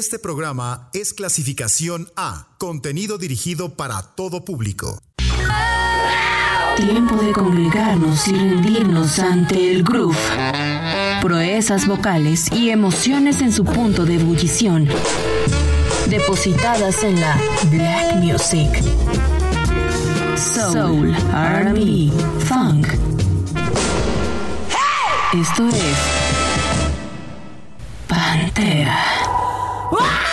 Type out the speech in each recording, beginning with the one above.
Este programa es clasificación A, contenido dirigido para todo público. Tiempo de congregarnos y rendirnos ante el groove. Proezas vocales y emociones en su punto de ebullición. Depositadas en la Black Music. Soul, RB, Funk. Esto es Pantera. Ah!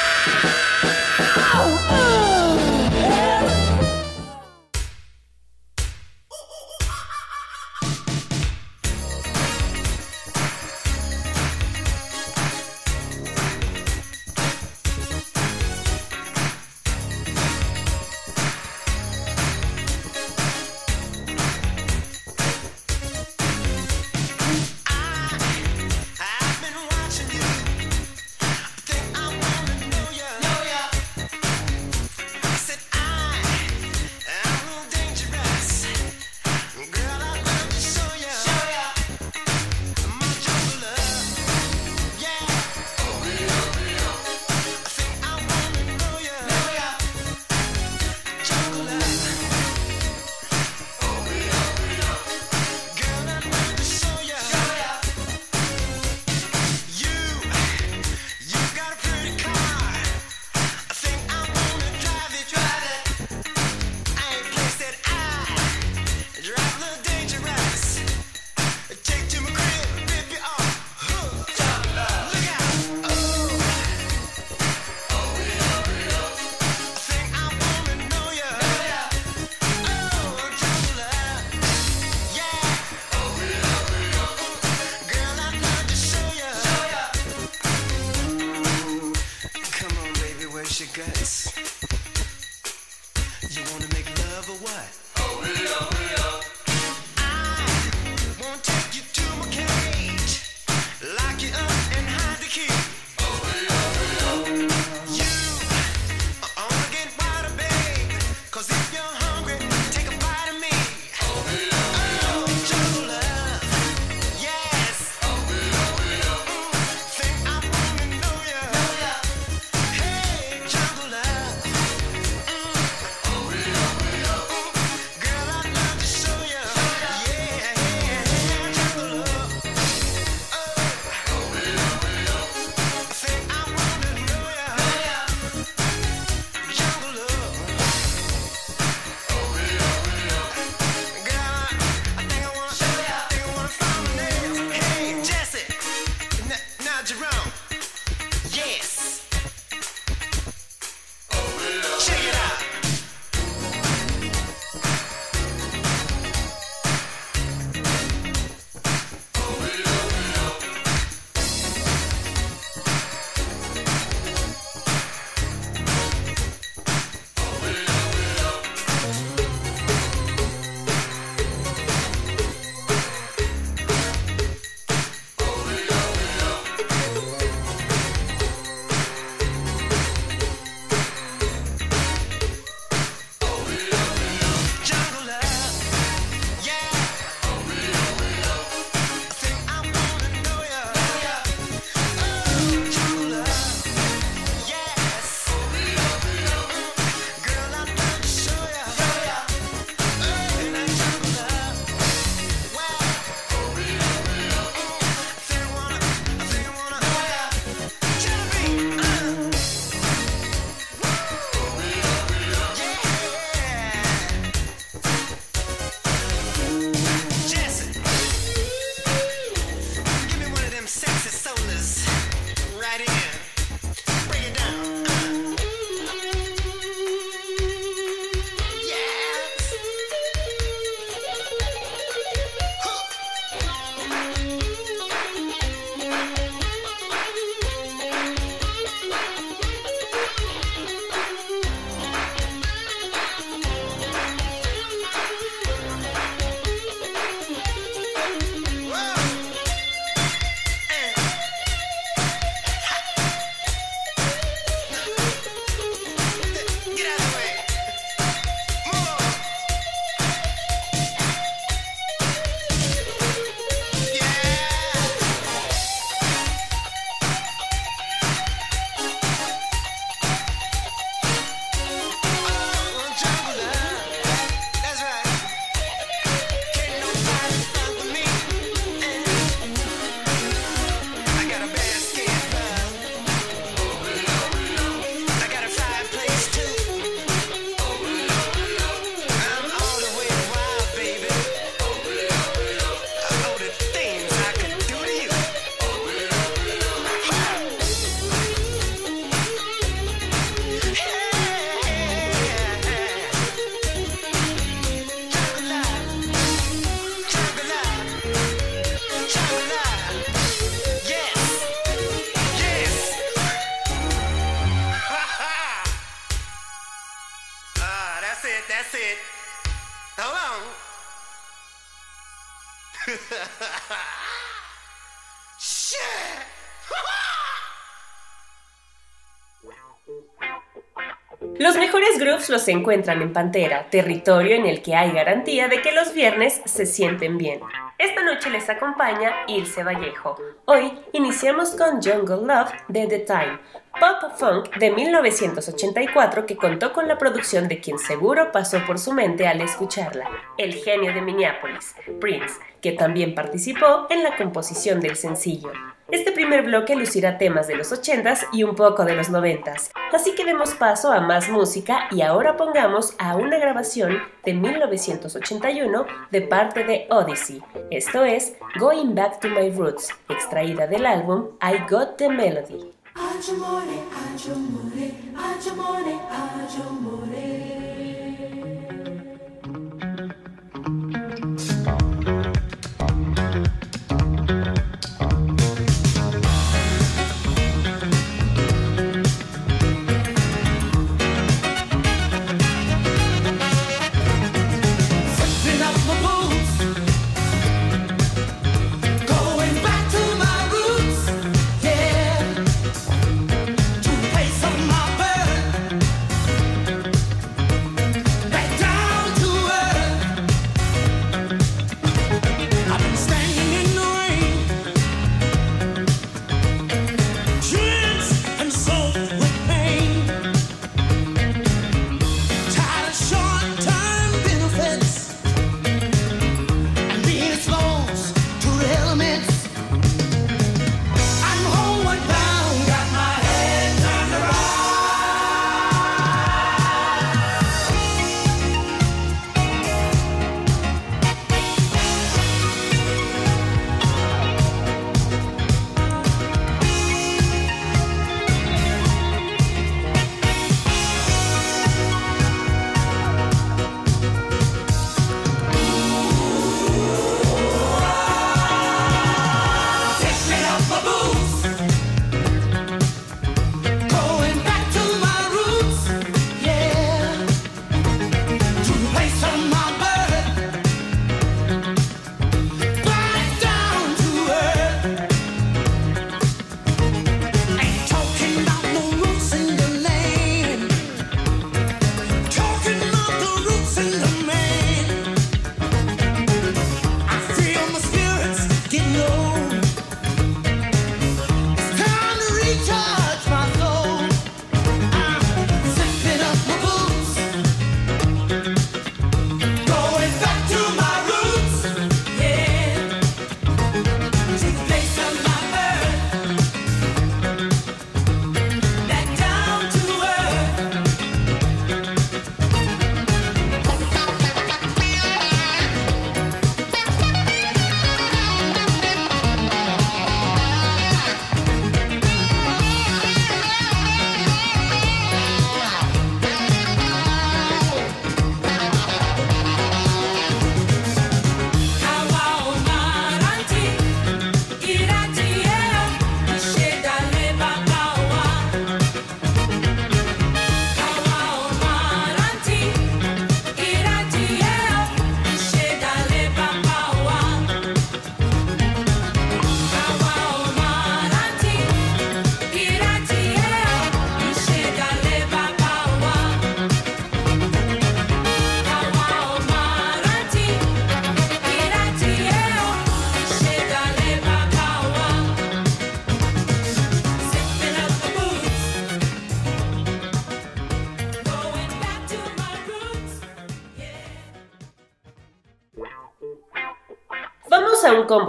Los encuentran en Pantera, territorio en el que hay garantía de que los viernes se sienten bien. Esta noche les acompaña Ilse Vallejo. Hoy iniciamos con Jungle Love de The Time, pop funk de 1984 que contó con la producción de quien seguro pasó por su mente al escucharla, el genio de Minneapolis, Prince, que también participó en la composición del sencillo. Este primer bloque lucirá temas de los 80s y un poco de los 90s, así que demos paso a más música y ahora pongamos a una grabación de 1981 de parte de Odyssey. Esto es Going Back to My Roots, extraída del álbum I Got the Melody.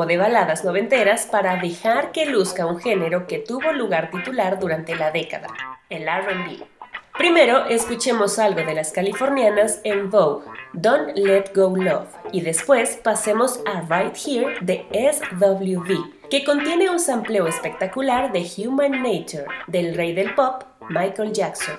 De baladas noventeras para dejar que luzca un género que tuvo lugar titular durante la década, el RB. Primero, escuchemos algo de las californianas en Vogue, Don't Let Go Love, y después pasemos a Right Here de SWV, que contiene un sampleo espectacular de Human Nature del rey del pop, Michael Jackson.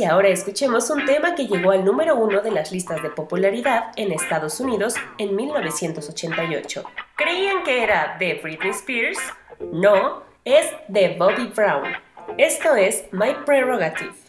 y ahora escuchemos un tema que llegó al número uno de las listas de popularidad en Estados Unidos en 1988. ¿Creían que era de Britney Spears? No, es de Bobby Brown. Esto es My Prerogative.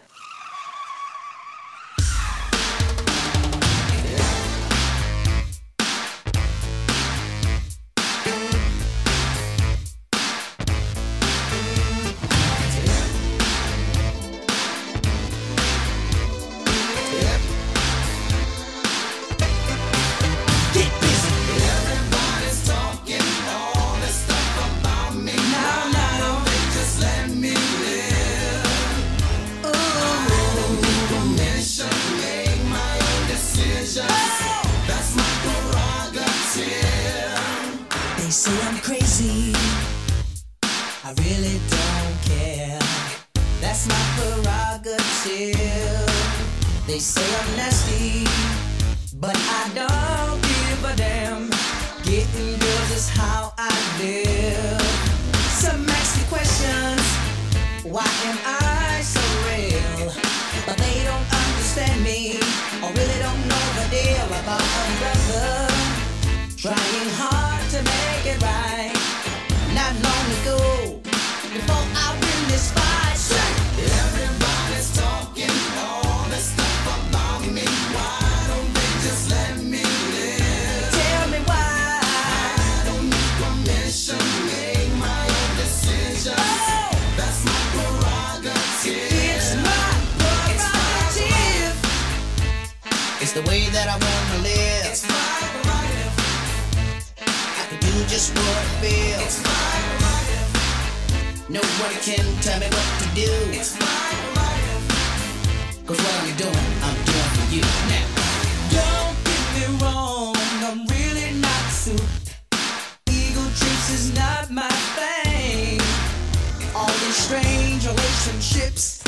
strange relationships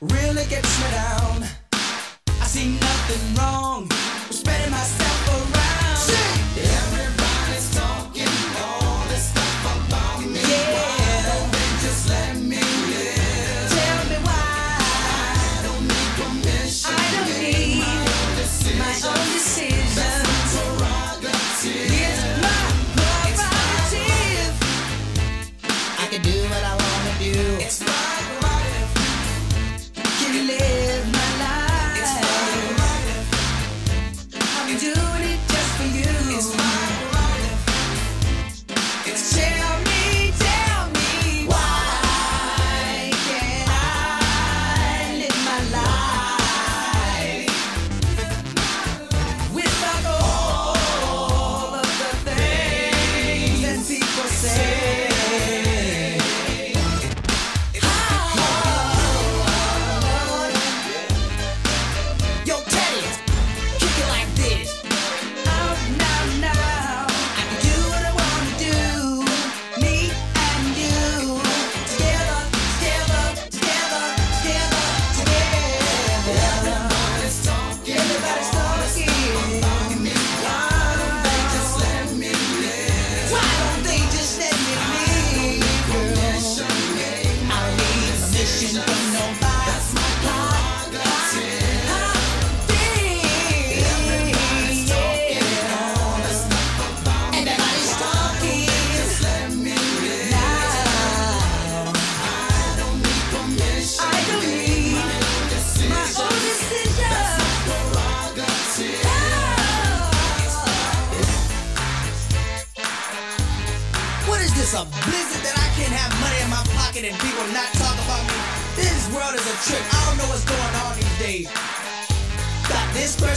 really gets me down. I see nothing wrong with spending my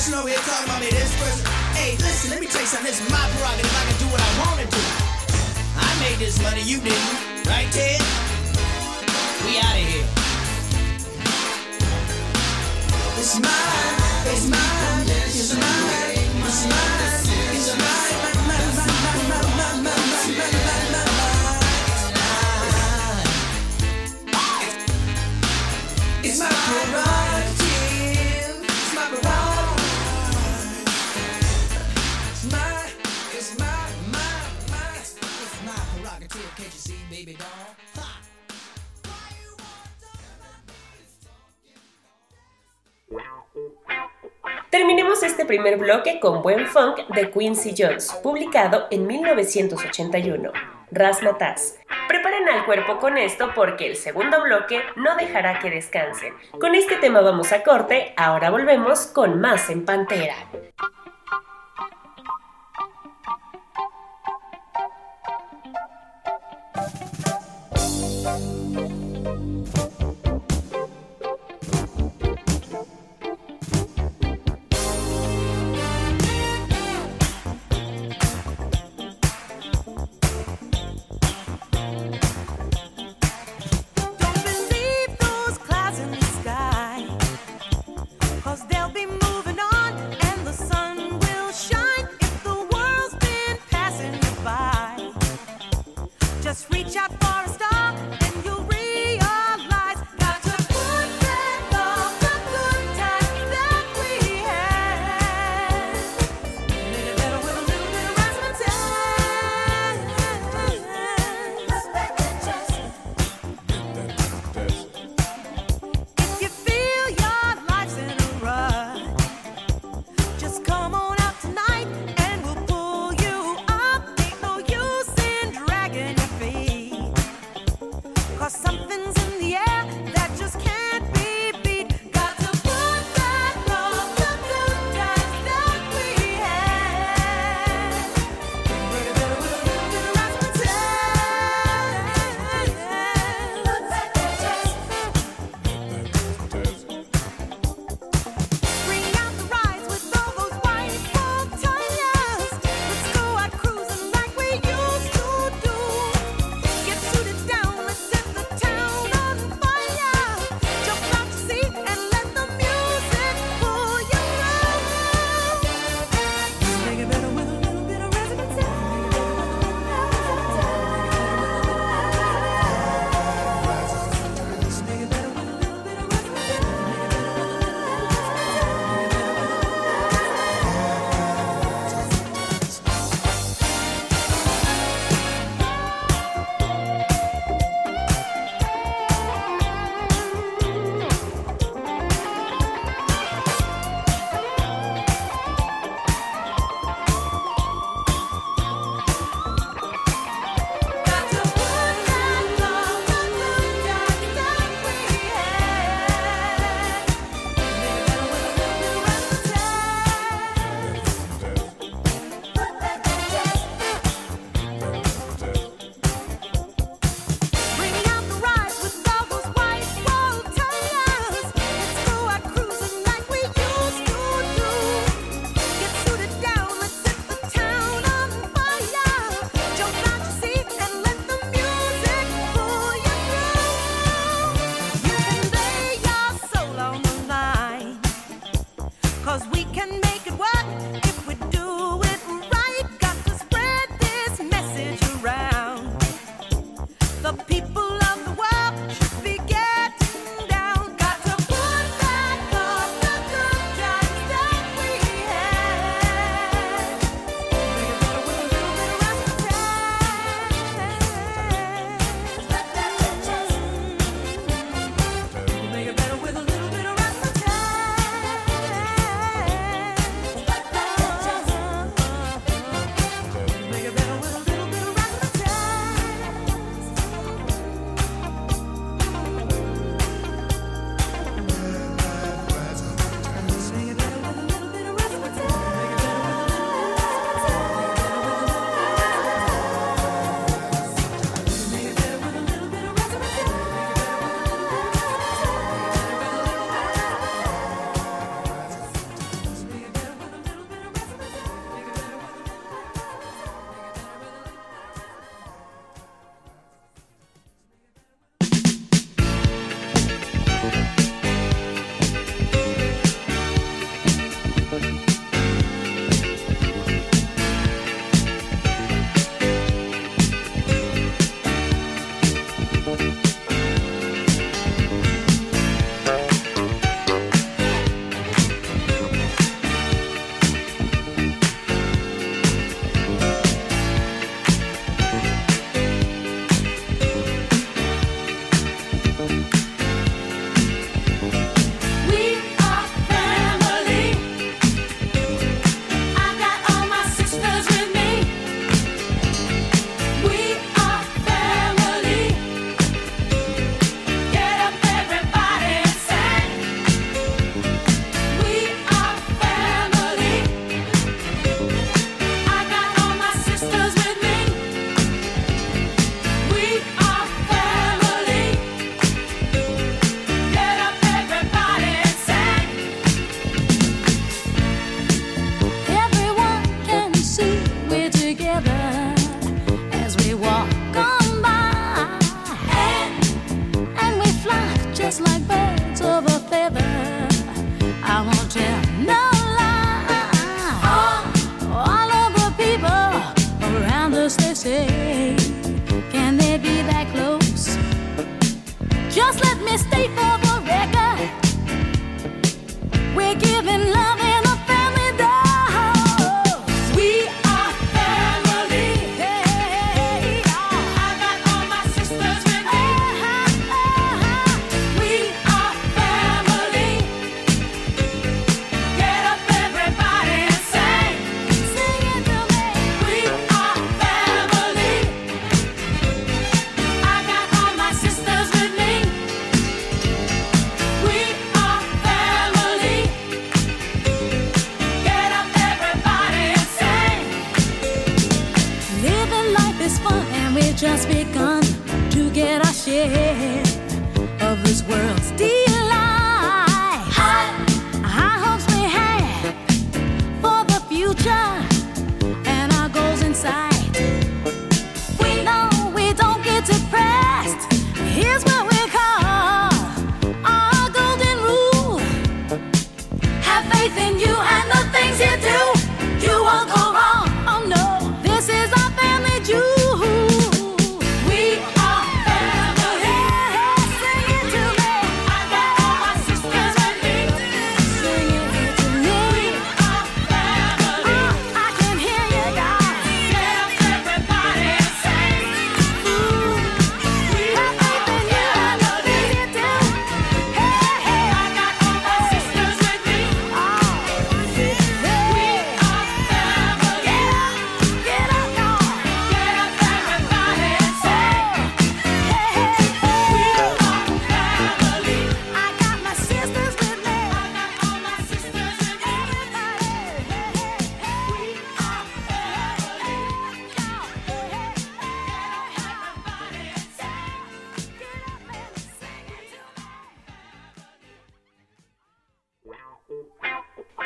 Person over here talking about me, this person. Hey, listen, let me tell you something. This is my prerogative. I can do what I want to do. I made this money, you didn't. Right, Ted? We out of here. It's mine, it's mine, it's mine. primer bloque con Buen Funk de Quincy Jones, publicado en 1981. Rasmatas. Preparen al cuerpo con esto porque el segundo bloque no dejará que descansen. Con este tema vamos a corte, ahora volvemos con más en Pantera. Cause they'll be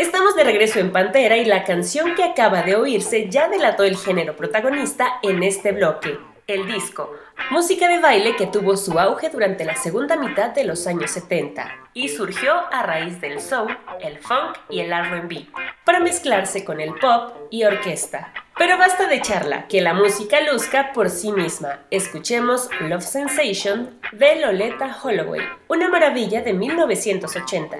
Estamos de regreso en Pantera y la canción que acaba de oírse ya delató el género protagonista en este bloque, el disco, música de baile que tuvo su auge durante la segunda mitad de los años 70 y surgió a raíz del soul, el funk y el RB, para mezclarse con el pop y orquesta. Pero basta de charla, que la música luzca por sí misma. Escuchemos Love Sensation de Loleta Holloway, una maravilla de 1980.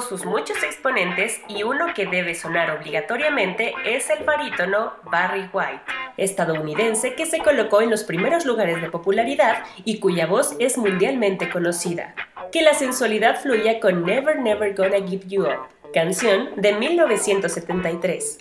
Sus muchos exponentes y uno que debe sonar obligatoriamente es el barítono Barry White, estadounidense que se colocó en los primeros lugares de popularidad y cuya voz es mundialmente conocida. Que la sensualidad fluya con Never Never Gonna Give You Up, canción de 1973.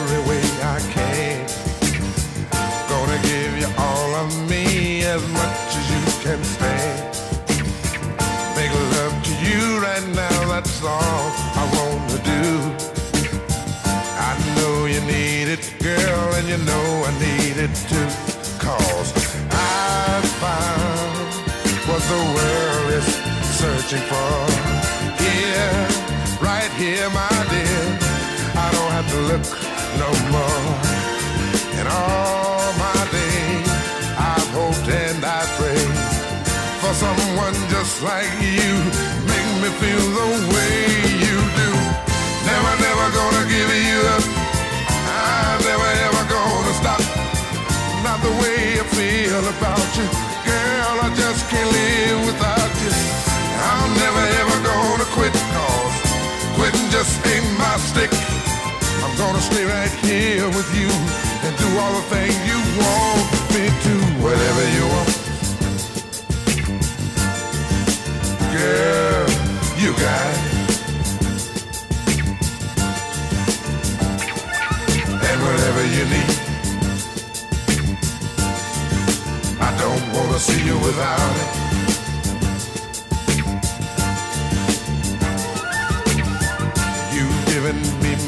Every way I can. Gonna give you all of me as much as you can stand. Make love to you right now, that's all I wanna do. I know you need it, girl, and you know I need it too. Cause I found what the world is searching for. Here, right here, my dear. I don't have to look no more. In all my days, I've hoped and I prayed for someone just like you. Make me feel the way you do. Never, never gonna give you up. I'm never, ever gonna stop. Not the way I feel about you. Girl, I just can't live without you. I'm never, ever gonna quit cause quitting just ain't my stick. Gonna stay right here with you and do all the things you want me to. Whatever you want. Girl, you got it. And whatever you need. I don't wanna see you without it.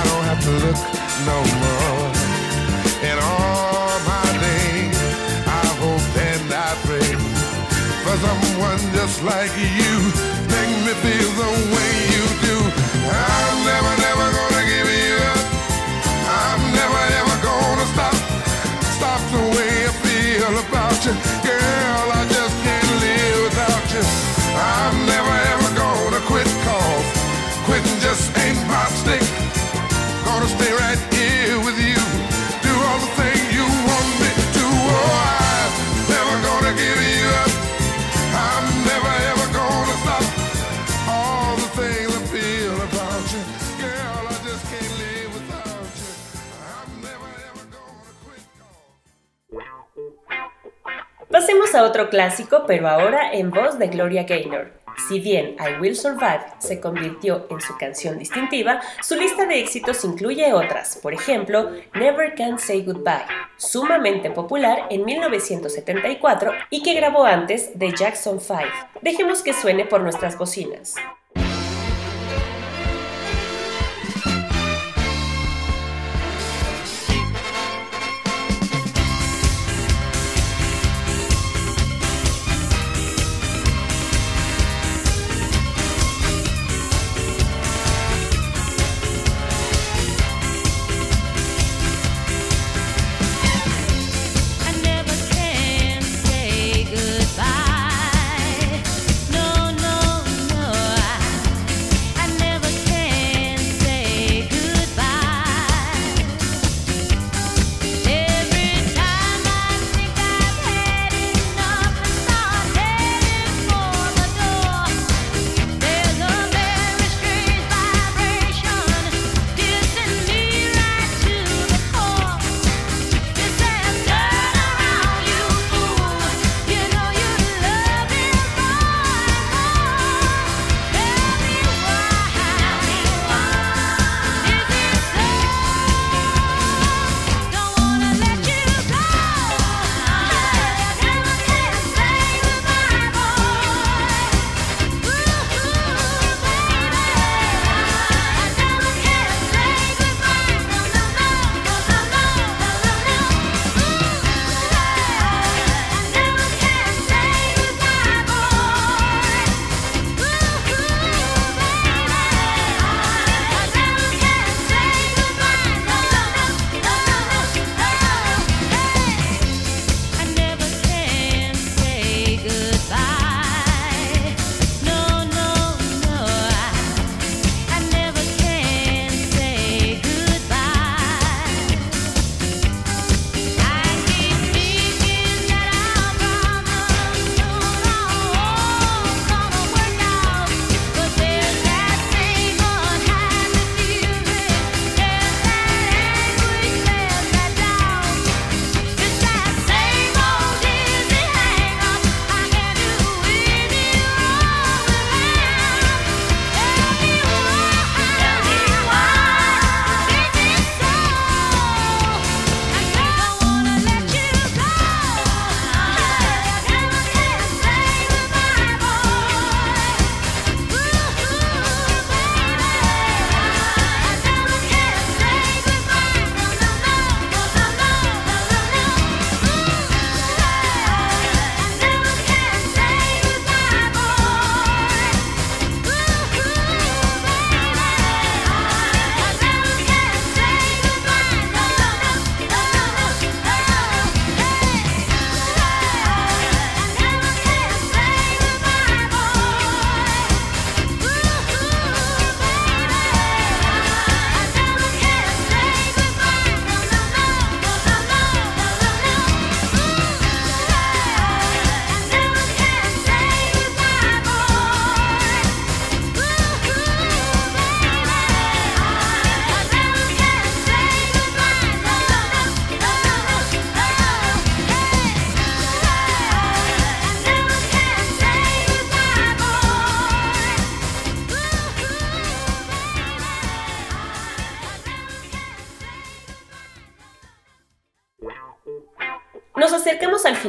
I don't have to look no more. In all my days, I hope and I pray for someone just like you. Make me feel the way you do. I'm never, never gonna give you up. I'm never, ever gonna stop. Stop the way I feel about you. Girl, I just can't live without you. I'm never, ever gonna quit cause quitting just ain't my stick. A otro clásico, pero ahora en voz de Gloria Gaynor. Si bien I Will Survive se convirtió en su canción distintiva, su lista de éxitos incluye otras, por ejemplo, Never Can Say Goodbye, sumamente popular en 1974 y que grabó antes de Jackson 5. Dejemos que suene por nuestras bocinas.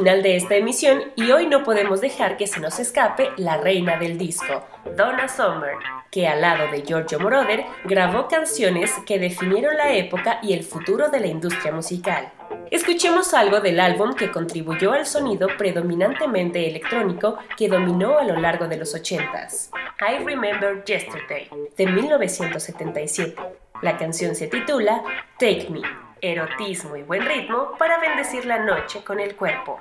Final de esta emisión y hoy no podemos dejar que se nos escape la reina del disco, Donna Summer, que al lado de Giorgio Moroder grabó canciones que definieron la época y el futuro de la industria musical. Escuchemos algo del álbum que contribuyó al sonido predominantemente electrónico que dominó a lo largo de los 80s, I Remember Yesterday, de 1977. La canción se titula Take Me, erotismo y buen ritmo para bendecir la noche con el cuerpo.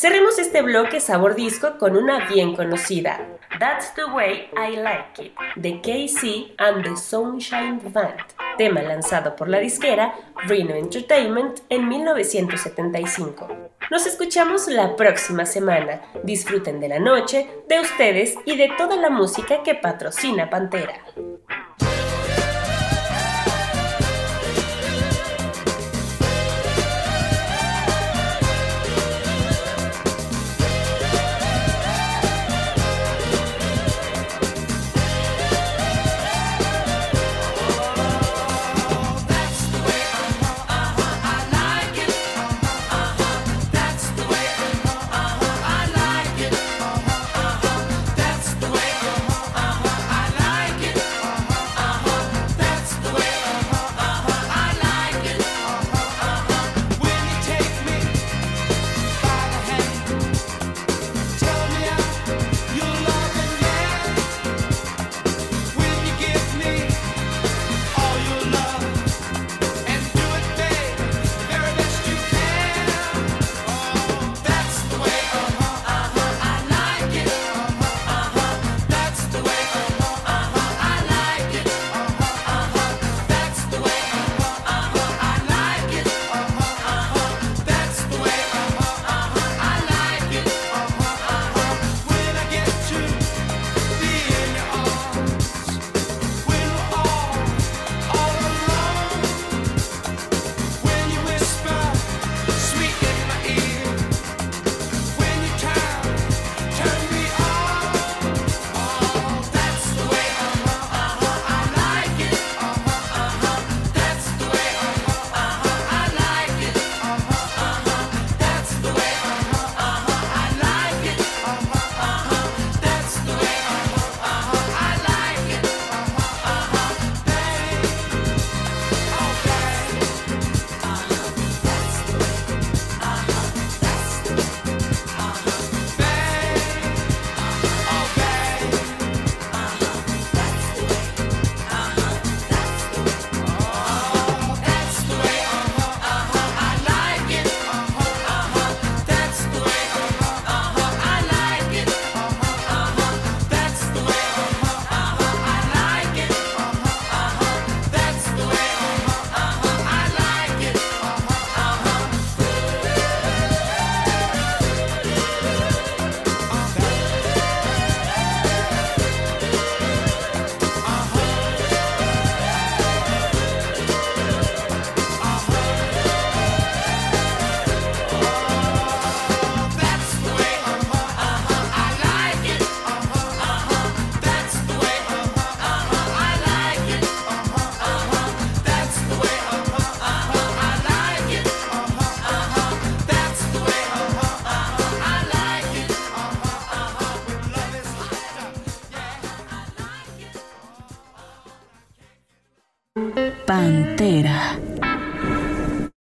Cerremos este bloque sabor disco con una bien conocida, That's the Way I Like It, de KC and the Sunshine Band, tema lanzado por la disquera Reno Entertainment en 1975. Nos escuchamos la próxima semana. Disfruten de la noche, de ustedes y de toda la música que patrocina Pantera.